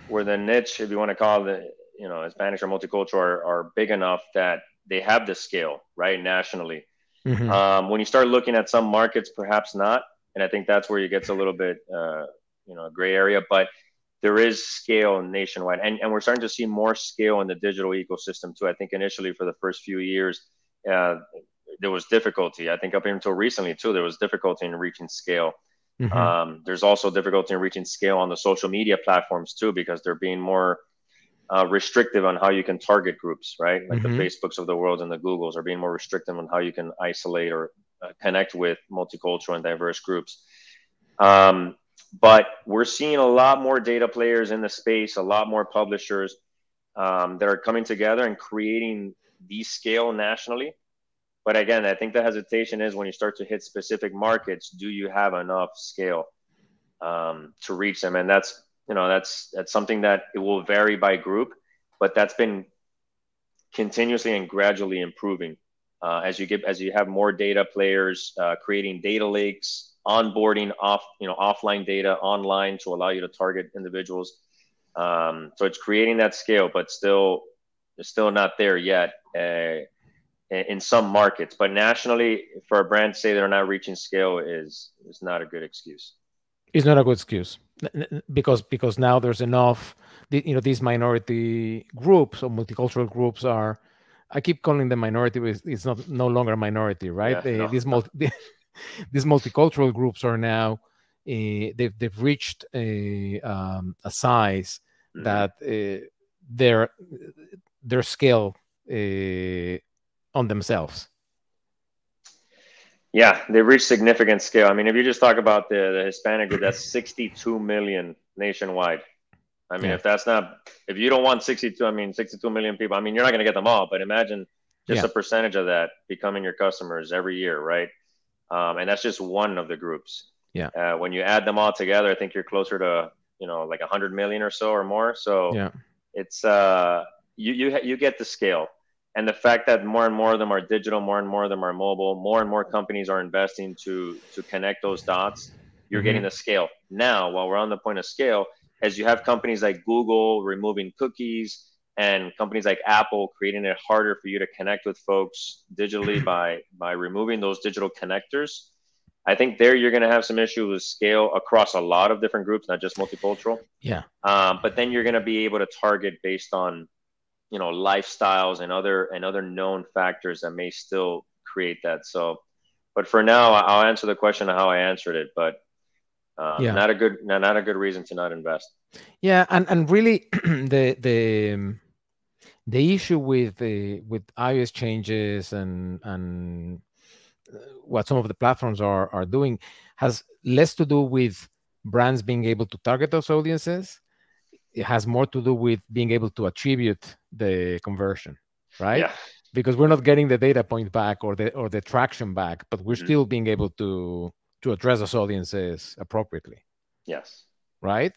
where the niche, if you want to call it, you know, Spanish or multicultural, are, are big enough that they have the scale, right, nationally. Mm-hmm. Um, when you start looking at some markets, perhaps not, and I think that's where you get a little bit, uh, you know, gray area. But there is scale nationwide, and and we're starting to see more scale in the digital ecosystem too. I think initially for the first few years. Uh, there was difficulty. I think up until recently too, there was difficulty in reaching scale. Mm-hmm. Um, there's also difficulty in reaching scale on the social media platforms too, because they're being more uh, restrictive on how you can target groups, right? Like mm-hmm. the Facebooks of the world and the Googles are being more restrictive on how you can isolate or uh, connect with multicultural and diverse groups. Um, but we're seeing a lot more data players in the space, a lot more publishers um, that are coming together and creating these scale nationally. But again, I think the hesitation is when you start to hit specific markets, do you have enough scale um, to reach them? And that's you know that's that's something that it will vary by group, but that's been continuously and gradually improving uh, as you get as you have more data players uh, creating data lakes onboarding off you know offline data online to allow you to target individuals. Um, so it's creating that scale but still it's still not there yet uh, in some markets. But nationally for a brand to say they're not reaching scale is is not a good excuse. It's not a good excuse. Because because now there's enough you know these minority groups or multicultural groups are i keep calling them minority but it's not no longer a minority right yeah, no. these multi, these multicultural groups are now uh, they've, they've reached a, um, a size mm-hmm. that uh, their their scale uh, on themselves yeah, they reached significant scale. I mean, if you just talk about the, the Hispanic group, that's 62 million nationwide. I mean, yeah. if that's not, if you don't want 62, I mean, 62 million people, I mean, you're not going to get them all, but imagine just yeah. a percentage of that becoming your customers every year, right? Um, and that's just one of the groups. Yeah. Uh, when you add them all together, I think you're closer to, you know, like 100 million or so or more. So yeah, it's, uh, you, you, you get the scale and the fact that more and more of them are digital, more and more of them are mobile, more and more companies are investing to to connect those dots. You're mm-hmm. getting the scale now. While we're on the point of scale, as you have companies like Google removing cookies and companies like Apple creating it harder for you to connect with folks digitally by by removing those digital connectors. I think there you're going to have some issues with scale across a lot of different groups, not just multicultural. Yeah. Um, but then you're going to be able to target based on you know lifestyles and other and other known factors that may still create that so but for now i'll answer the question of how i answered it but uh, yeah. not a good not, not a good reason to not invest yeah and and really the the um, the issue with the with ios changes and and uh, what some of the platforms are are doing has less to do with brands being able to target those audiences it has more to do with being able to attribute the conversion, right? Yeah. Because we're not getting the data point back or the or the traction back, but we're mm-hmm. still being able to to address those audiences appropriately. Yes. Right.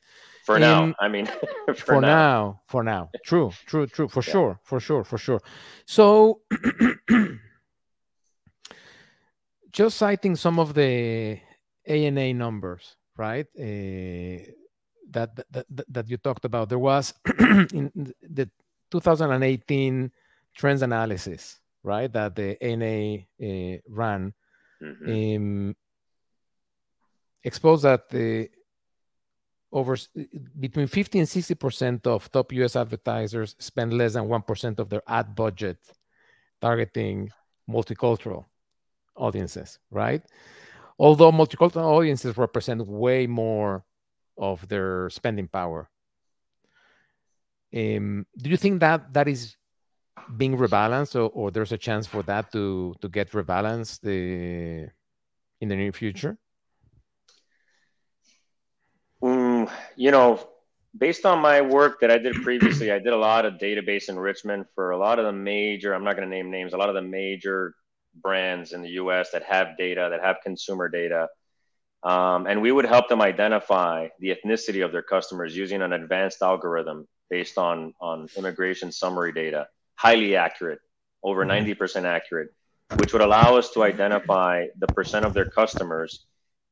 For and now, I mean, for, for now. now. for now, true, true, true, for yeah. sure, for sure, for sure. So, just citing some of the ANA numbers, right? Uh, that, that that you talked about. There was in the 2018 trends analysis, right? That the NA uh, ran, mm-hmm. um, exposed that the over between 50 and 60 percent of top US advertisers spend less than one percent of their ad budget targeting multicultural audiences, right? Although multicultural audiences represent way more of their spending power. Um, do you think that that is being rebalanced, or, or there's a chance for that to to get rebalanced the, uh, in the near future? You know, based on my work that I did previously, I did a lot of database enrichment for a lot of the major. I'm not going to name names. A lot of the major brands in the U.S. that have data, that have consumer data, um, and we would help them identify the ethnicity of their customers using an advanced algorithm based on, on immigration summary data, highly accurate, over 90% mm-hmm. accurate, which would allow us to identify the percent of their customers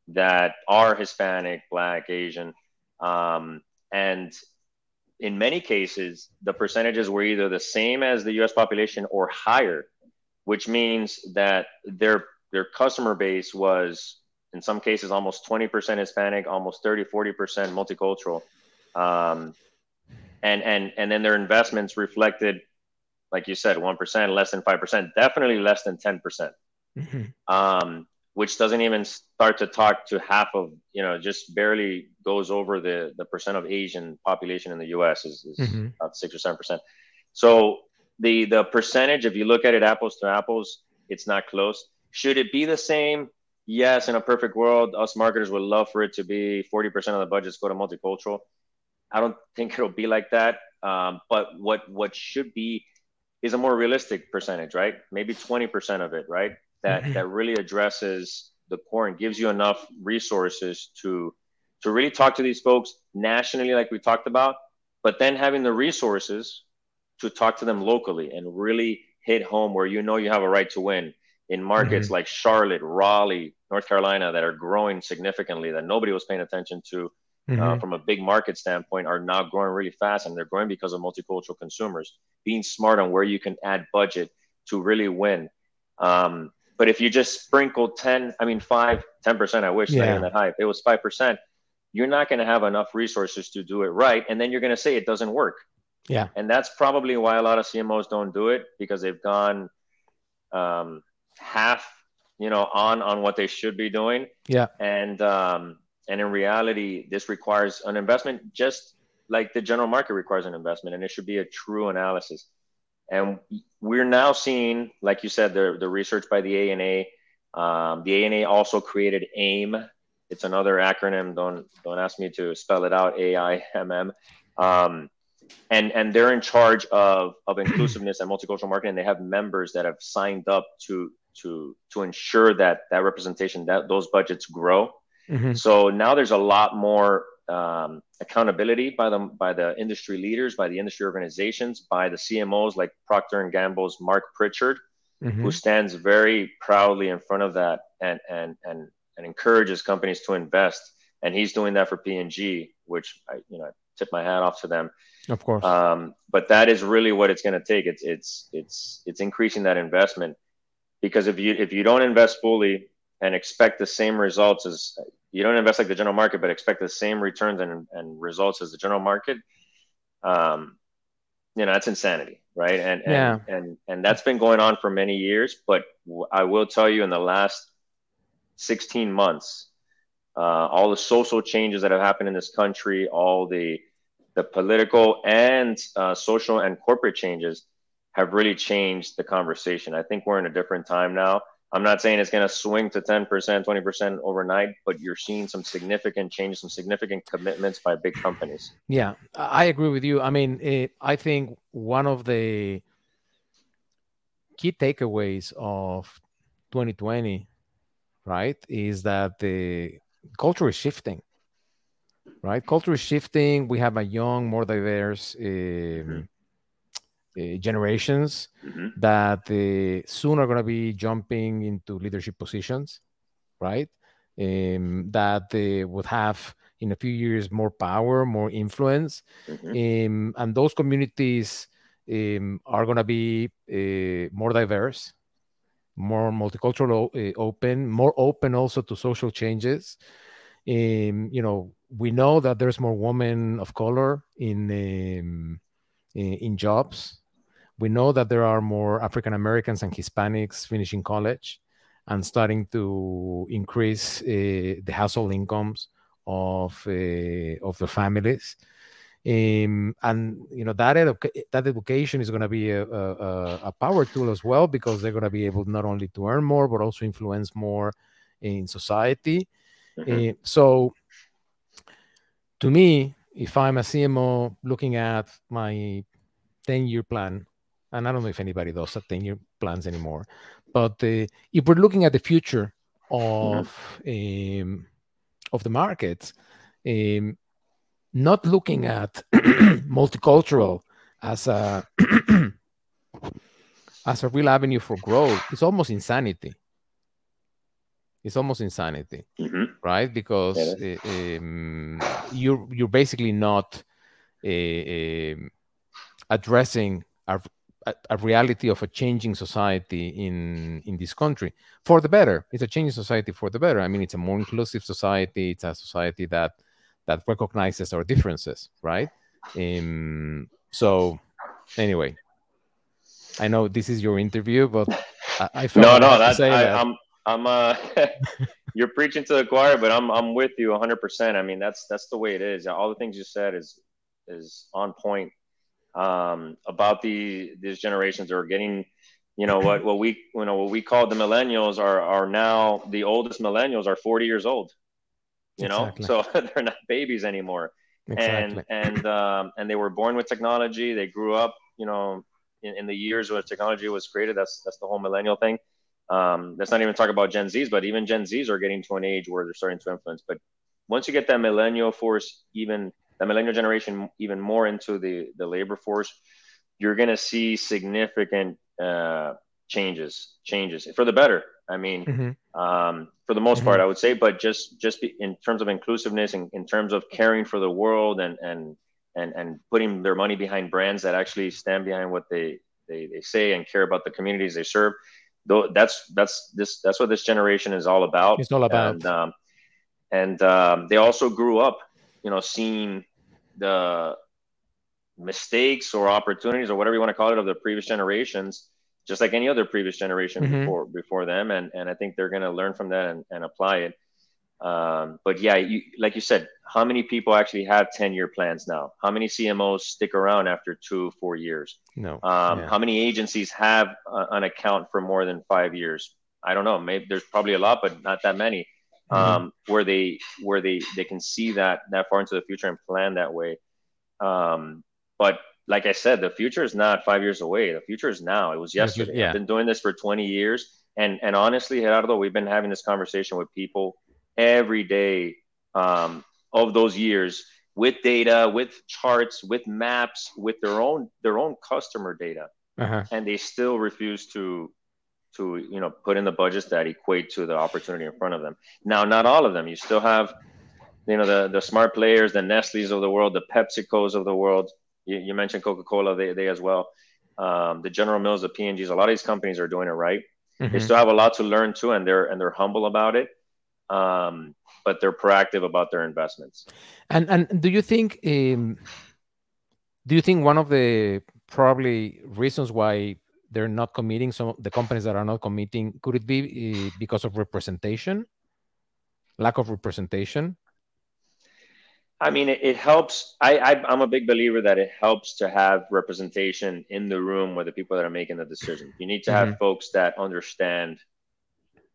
that are Hispanic, Black, Asian. Um, and in many cases, the percentages were either the same as the US population or higher, which means that their, their customer base was in some cases almost 20% hispanic almost 30 40% multicultural Um, and and and then their investments reflected, like you said, one percent, less than five percent, definitely less than ten percent. Mm-hmm. Um, which doesn't even start to talk to half of you know just barely goes over the the percent of Asian population in the U.S. is, is mm-hmm. about six or seven percent. So the the percentage, if you look at it apples to apples, it's not close. Should it be the same? Yes, in a perfect world, us marketers would love for it to be 40% of the budgets go to multicultural. I don't think it'll be like that. Um, but what what should be is a more realistic percentage, right? Maybe 20% of it, right? That mm-hmm. that really addresses the core and gives you enough resources to to really talk to these folks nationally like we talked about but then having the resources to talk to them locally and really hit home where you know you have a right to win in markets mm-hmm. like Charlotte, Raleigh, North Carolina that are growing significantly that nobody was paying attention to uh, mm-hmm. uh, from a big market standpoint are now growing really fast and they're growing because of multicultural consumers. Being smart on where you can add budget to really win. Um, but if you just sprinkle 10, I mean, 5, 10%, I wish yeah. that high. If it was 5%, you're not going to have enough resources to do it right. And then you're going to say it doesn't work. Yeah. And that's probably why a lot of CMOs don't do it because they've gone um, half, you know, on on what they should be doing. Yeah. And um, and in reality, this requires an investment just like the general market requires an investment, and it should be a true analysis. And we're now seeing, like you said, the, the research by the ANA. Um, the ANA also created AIM. It's another acronym. Don't don't ask me to spell it out. A I M M. Um, and and they're in charge of of inclusiveness and multicultural marketing. They have members that have signed up to to to ensure that that representation that those budgets grow. Mm-hmm. So now there's a lot more um, accountability by the by the industry leaders, by the industry organizations, by the CMOs like Procter and Gamble's Mark Pritchard, mm-hmm. who stands very proudly in front of that and and and and encourages companies to invest. And he's doing that for P&G, which I you know I tip my hat off to them. Of course. Um, but that is really what it's going to take. It's it's it's it's increasing that investment because if you if you don't invest fully and expect the same results as you don't invest like the general market, but expect the same returns and, and results as the general market, um, you know, that's insanity, right? And, and, yeah. and, and that's been going on for many years. But I will tell you in the last 16 months, uh, all the social changes that have happened in this country, all the, the political and uh, social and corporate changes have really changed the conversation. I think we're in a different time now. I'm not saying it's going to swing to 10%, 20% overnight, but you're seeing some significant changes, some significant commitments by big companies. Yeah, I agree with you. I mean, it, I think one of the key takeaways of 2020, right, is that the culture is shifting. Right, culture is shifting. We have a young, more diverse um, mm-hmm uh, generations mm-hmm. that uh, soon are going to be jumping into leadership positions, right? Um, that they would have in a few years more power, more influence, mm-hmm. um, and those communities um, are going to be uh, more diverse, more multicultural, uh, open, more open also to social changes. Um, you know, we know that there's more women of color in um, in jobs we know that there are more African Americans and Hispanics finishing college and starting to increase uh, the household incomes of uh, of the families. Um, and you know that edu- that education is going to be a, a, a, power tool as well because they're going to be able not only to earn more but also influence more in society. Mm-hmm. Uh, so, to me, if I'm a CMO looking at my 10 year plan and I don't know if anybody does a 10 year plans anymore. But uh, if we're looking at the future of mm-hmm. um, of the market, um, not looking at multicultural as a as a real avenue for growth, it's almost insanity. It's almost insanity, mm-hmm. right? Because uh, um, you're you're basically not uh, addressing our a, a, reality of a changing society in in this country for the better. It's a changing society for the better. I mean, it's a more inclusive society. It's a society that that recognizes our differences, right? Um, so, anyway, I know this is your interview, but I, I no, no, that's I, that. I'm, I'm, uh, you're preaching to the choir, but I'm, I'm with you 100. percent I mean, that's, that's the way it is. All the things you said is, is on point. Um, about the these generations are getting, you know, what what we you know what we call the millennials are are now the oldest millennials are 40 years old. You exactly. know, so they're not babies anymore. Exactly. And and um, and they were born with technology. They grew up, you know, in, in the years where technology was created. That's that's the whole millennial thing. Um, let's not even talk about Gen Zs, but even Gen Zs are getting to an age where they're starting to influence. But once you get that millennial force, even the millennial generation, even more into the the labor force, you're going to see significant uh, changes, changes for the better. I mean, mm-hmm. um, for the most mm-hmm. part, I would say, but just just be, in terms of inclusiveness and in terms of caring for the world and and and and putting their money behind brands that actually stand behind what they they, they say and care about the communities they serve though that's that's this that's what this generation is all about it's all about and, um, and um, they also grew up you know seeing the mistakes or opportunities or whatever you want to call it of the previous generations just like any other previous generation mm-hmm. before before them and and i think they're going to learn from that and, and apply it um, but yeah, you, like you said, how many people actually have 10 year plans now? How many CMOs stick around after two, four years? No. Um, yeah. How many agencies have a, an account for more than five years? I don't know. Maybe there's probably a lot, but not that many. Mm-hmm. Um, where they where they they can see that that far into the future and plan that way. Um, but like I said, the future is not five years away. The future is now. It was yesterday. Yeah. I've been doing this for 20 years, and and honestly, Gerardo, we've been having this conversation with people every day um, of those years with data, with charts, with maps, with their own their own customer data, uh-huh. and they still refuse to to you know put in the budgets that equate to the opportunity in front of them. Now, not all of them. You still have you know the the smart players, the Nestle's of the world, the PepsiCo's of the world. You, you mentioned Coca Cola, they they as well. Um, the General Mills, the P&Gs, a lot of these companies are doing it right. Mm-hmm. They still have a lot to learn too, and they're and they're humble about it um, but they're proactive about their investments. And and do you think um, do you think one of the probably reasons why they're not committing some of the companies that are not committing could it be uh, because of representation, lack of representation? I mean, it, it helps. I, I am a big believer that it helps to have representation in the room with the people that are making the decision. You need to have mm-hmm. folks that understand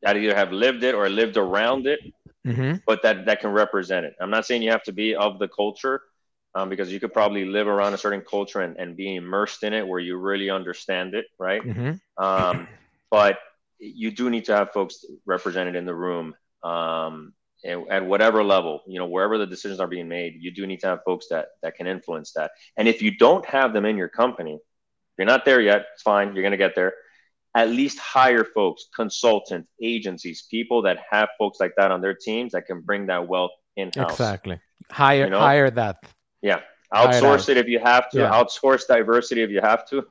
that either have lived it or lived around it, mm-hmm. but that that can represent it. I'm not saying you have to be of the culture, um, because you could probably live around a certain culture and, and be immersed in it where you really understand it, right? Mm-hmm. Um, but you do need to have folks represented in the room um, at whatever level, you know, wherever the decisions are being made. You do need to have folks that that can influence that. And if you don't have them in your company, you're not there yet. It's fine. You're going to get there at least hire folks, consultants, agencies, people that have folks like that on their teams that can bring that wealth in house. Exactly. Hire you know? hire that. Yeah. Outsource it if you have to. Yeah. Outsource diversity if you have to.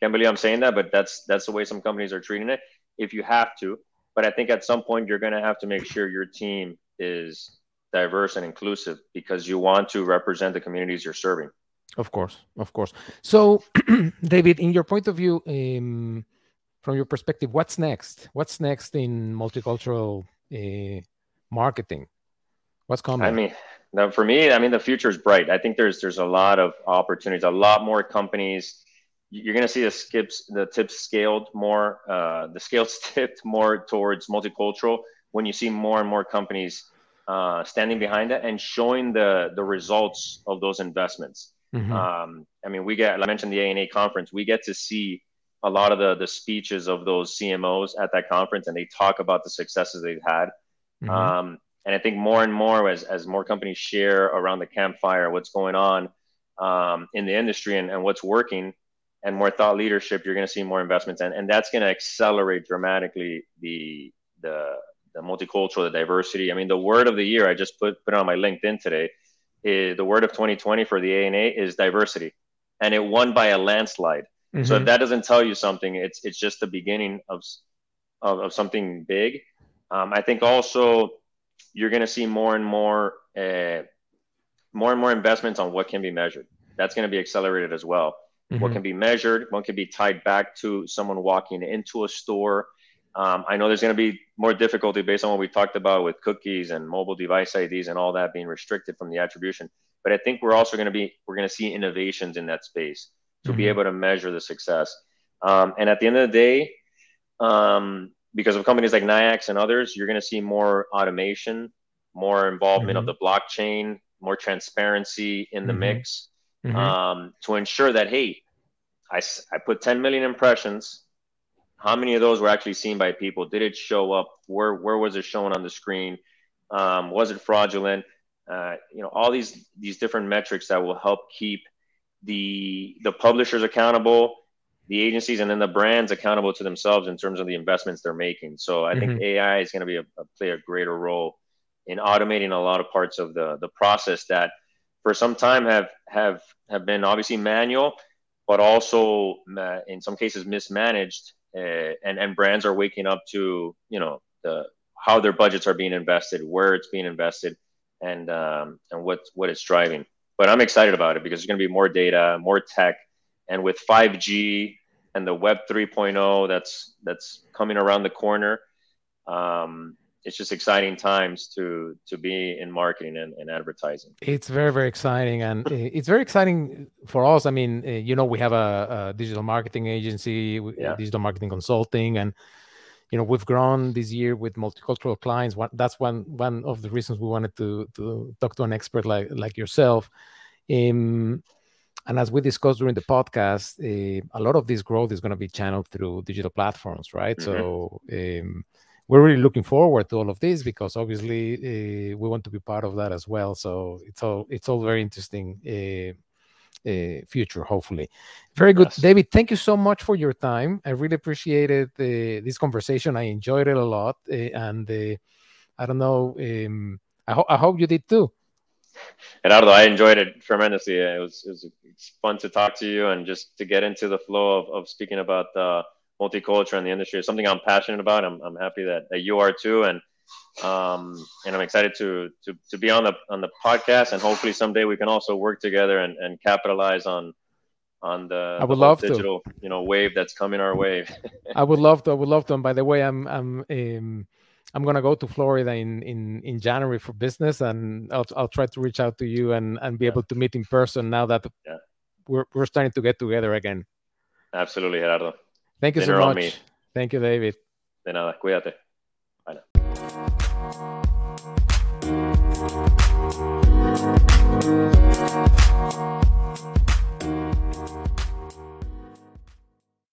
Can't believe I'm saying that, but that's that's the way some companies are treating it. If you have to, but I think at some point you're going to have to make sure your team is diverse and inclusive because you want to represent the communities you're serving. Of course, of course. So, David, in your point of view, um, from your perspective, what's next? What's next in multicultural uh, marketing? What's coming? I mean, now for me, I mean, the future is bright. I think there's there's a lot of opportunities, a lot more companies. You're going to see the skips, the tips scaled more, uh, the scales tipped more towards multicultural when you see more and more companies uh, standing behind it and showing the the results of those investments. Mm-hmm. Um, I mean, we get, I mentioned the ANA conference, we get to see a lot of the the speeches of those CMOs at that conference, and they talk about the successes they've had. Mm-hmm. Um, and I think more and more as as more companies share around the campfire what's going on um, in the industry and, and what's working, and more thought leadership, you're going to see more investments, and, and that's going to accelerate dramatically the the the multicultural, the diversity. I mean, the word of the year I just put put on my LinkedIn today is the word of 2020 for the ANA is diversity, and it won by a landslide. Mm-hmm. So if that doesn't tell you something, it's it's just the beginning of of, of something big. Um, I think also you're going to see more and more uh, more and more investments on what can be measured. That's going to be accelerated as well. Mm-hmm. What can be measured, what can be tied back to someone walking into a store. Um, I know there's going to be more difficulty based on what we talked about with cookies and mobile device IDs and all that being restricted from the attribution. But I think we're also going to be we're going to see innovations in that space to mm-hmm. be able to measure the success. Um, and at the end of the day, um, because of companies like NYIAX and others, you're going to see more automation, more involvement mm-hmm. of the blockchain, more transparency in the mm-hmm. mix mm-hmm. um, to ensure that, hey, I, I put 10 million impressions. How many of those were actually seen by people? Did it show up? Where, where was it shown on the screen? Um, was it fraudulent? Uh, you know, all these these different metrics that will help keep the the publishers accountable, the agencies, and then the brands accountable to themselves in terms of the investments they're making. So I mm-hmm. think AI is going to be a, a, play a greater role in automating a lot of parts of the the process that for some time have have have been obviously manual, but also uh, in some cases mismanaged. Uh, and and brands are waking up to you know the how their budgets are being invested, where it's being invested, and um, and what what it's driving. But I'm excited about it because there's going to be more data, more tech, and with 5G and the Web 3.0 that's that's coming around the corner. Um, it's just exciting times to to be in marketing and, and advertising. It's very very exciting. And it's very exciting for us. I mean eh, you know we have a, a digital marketing agency yeah. digital marketing consulting. And you know we've grown this year with multicultural clients. That's one one of the reasons we wanted to to talk to an expert like like yourself. Um, and as we discussed during the podcast uh, a lot of this growth is going to be channeled through digital platforms right mm-hmm. so um, we're really looking forward to all of this because obviously uh, we want to be part of that as well. So it's all it's all very interesting uh, uh, future, hopefully. Very good, yes. David. Thank you so much for your time. I really appreciated this conversation. I enjoyed it a lot, and I don't know. Um, I, ho- I hope you did too. Gerardo, I enjoyed it tremendously. It was, it was fun to talk to you and just to get into the flow of, of speaking about uh, multicultural in the industry is something I'm passionate about. I'm, I'm happy that, that you are too. And, um, and I'm excited to, to, to be on the, on the podcast and hopefully someday we can also work together and, and capitalize on, on the, I would love digital, to. you know, wave that's coming our way. I would love to. I would love to. And by the way, I'm, I'm, um, I'm gonna go to Florida in in in January for business, and I'll I'll try to reach out to you and and be yeah. able to meet in person now that yeah. we're we're starting to get together again. Absolutely, Gerardo. Thank you so much. Thank you, David. De nada, cuídate. Bye.